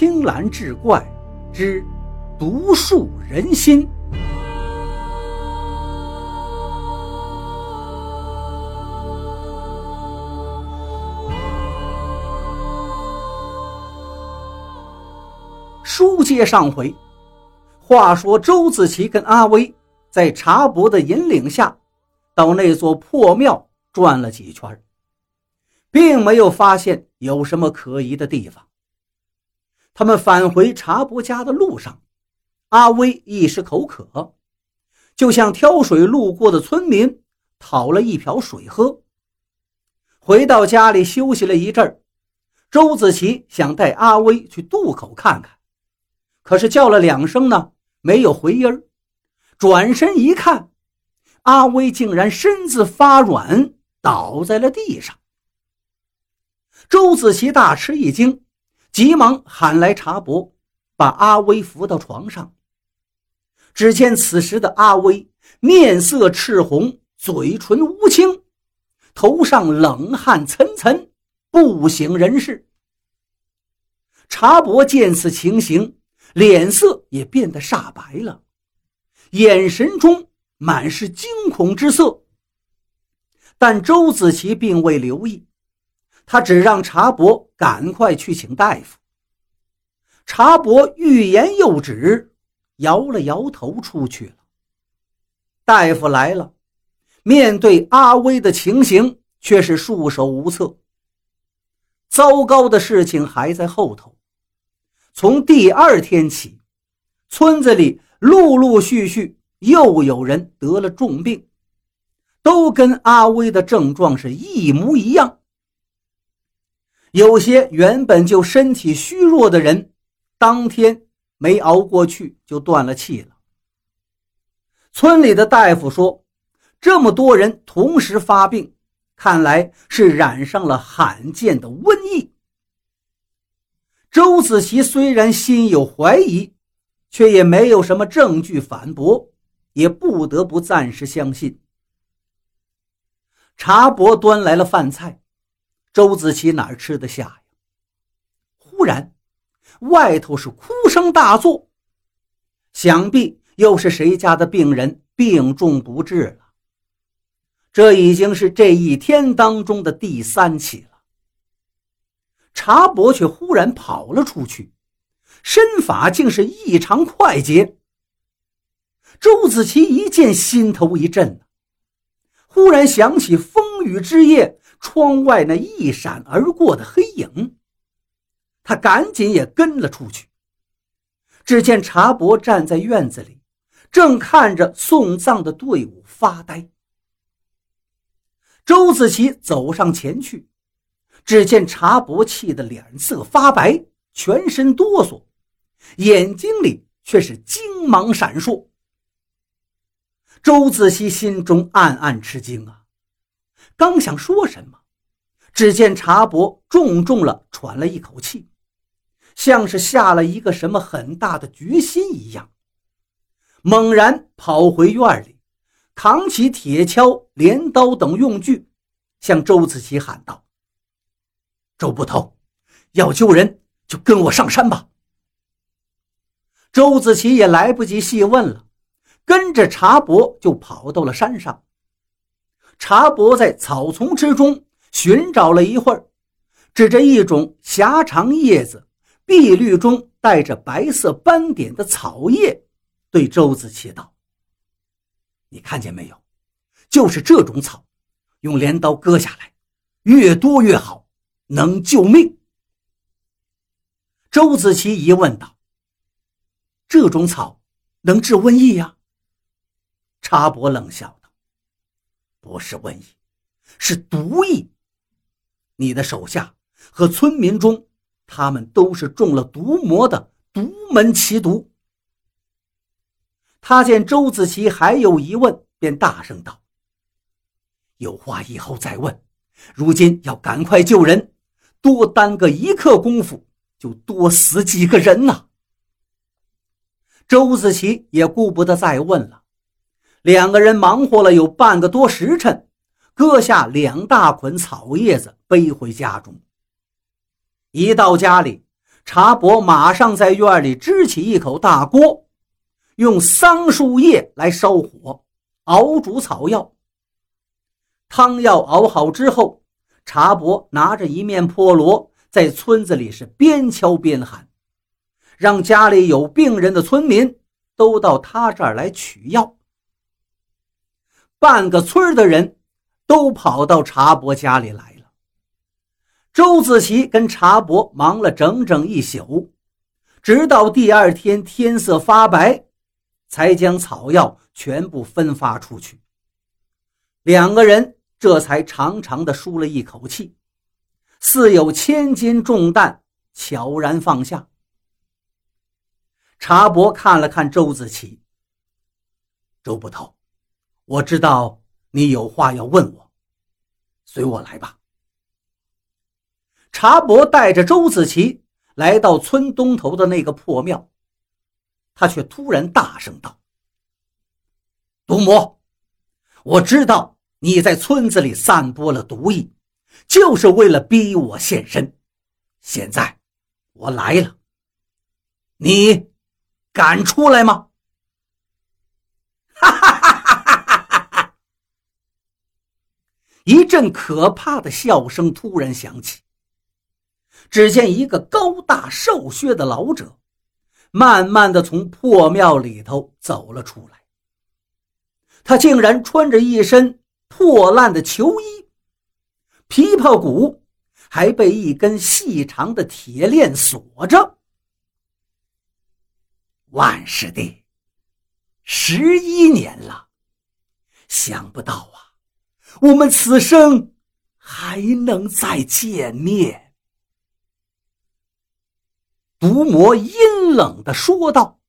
青蓝志怪之独树人心。书接上回，话说周子琪跟阿威在茶伯的引领下，到那座破庙转了几圈，并没有发现有什么可疑的地方。他们返回茶伯家的路上，阿威一时口渴，就向挑水路过的村民讨了一瓢水喝。回到家里休息了一阵周子琪想带阿威去渡口看看。可是叫了两声呢，没有回音转身一看，阿威竟然身子发软，倒在了地上。周子琪大吃一惊，急忙喊来茶伯，把阿威扶到床上。只见此时的阿威面色赤红，嘴唇乌青，头上冷汗涔涔，不省人事。茶伯见此情形。脸色也变得煞白了，眼神中满是惊恐之色。但周子琪并未留意，他只让茶伯赶快去请大夫。茶伯欲言又止，摇了摇头出去了。大夫来了，面对阿威的情形，却是束手无策。糟糕的事情还在后头。从第二天起，村子里陆陆续续又有人得了重病，都跟阿威的症状是一模一样。有些原本就身体虚弱的人，当天没熬过去就断了气了。村里的大夫说，这么多人同时发病，看来是染上了罕见的瘟疫。周子琪虽然心有怀疑，却也没有什么证据反驳，也不得不暂时相信。茶伯端来了饭菜，周子琪哪儿吃得下呀？忽然，外头是哭声大作，想必又是谁家的病人病重不治了。这已经是这一天当中的第三起了。茶伯却忽然跑了出去，身法竟是异常快捷。周子琪一见，心头一震，忽然想起风雨之夜窗外那一闪而过的黑影，他赶紧也跟了出去。只见查伯站在院子里，正看着送葬的队伍发呆。周子琪走上前去。只见查伯气得脸色发白，全身哆嗦，眼睛里却是精芒闪烁。周子熙心中暗暗吃惊啊，刚想说什么，只见茶伯重重了喘了一口气，像是下了一个什么很大的决心一样，猛然跑回院里，扛起铁锹、镰刀等用具，向周子琪喊道。周捕头，要救人就跟我上山吧。周子琪也来不及细问了，跟着茶伯就跑到了山上。茶伯在草丛之中寻找了一会儿，指着一种狭长叶子、碧绿中带着白色斑点的草叶，对周子琪道：“你看见没有？就是这种草，用镰刀割下来，越多越好。”能救命？周子琪疑问道：“这种草能治瘟疫呀？”查伯冷笑：“不是瘟疫，是毒疫。你的手下和村民中，他们都是中了毒魔的独门奇毒。”他见周子琪还有疑问，便大声道：“有话以后再问，如今要赶快救人。”多耽搁一刻功夫，就多死几个人呐！周子琪也顾不得再问了，两个人忙活了有半个多时辰，割下两大捆草叶子，背回家中。一到家里，茶伯马上在院里支起一口大锅，用桑树叶来烧火，熬煮草药。汤药熬好之后，茶伯拿着一面破锣，在村子里是边敲边喊，让家里有病人的村民都到他这儿来取药。半个村的人都跑到茶伯家里来了。周子琪跟茶伯忙了整整一宿，直到第二天天色发白，才将草药全部分发出去。两个人这才长长的舒了一口气，似有千斤重担悄然放下。茶伯看了看周子琪，周捕头。我知道你有话要问我，随我来吧。茶伯带着周子琪来到村东头的那个破庙，他却突然大声道：“毒魔，我知道你在村子里散播了毒意，就是为了逼我现身。现在我来了，你敢出来吗？”哈哈。一阵可怕的笑声突然响起。只见一个高大瘦削的老者，慢慢的从破庙里头走了出来。他竟然穿着一身破烂的囚衣，琵琶骨还被一根细长的铁链锁着。万师弟，十一年了，想不到啊！我们此生还能再见面。毒魔阴冷的说道。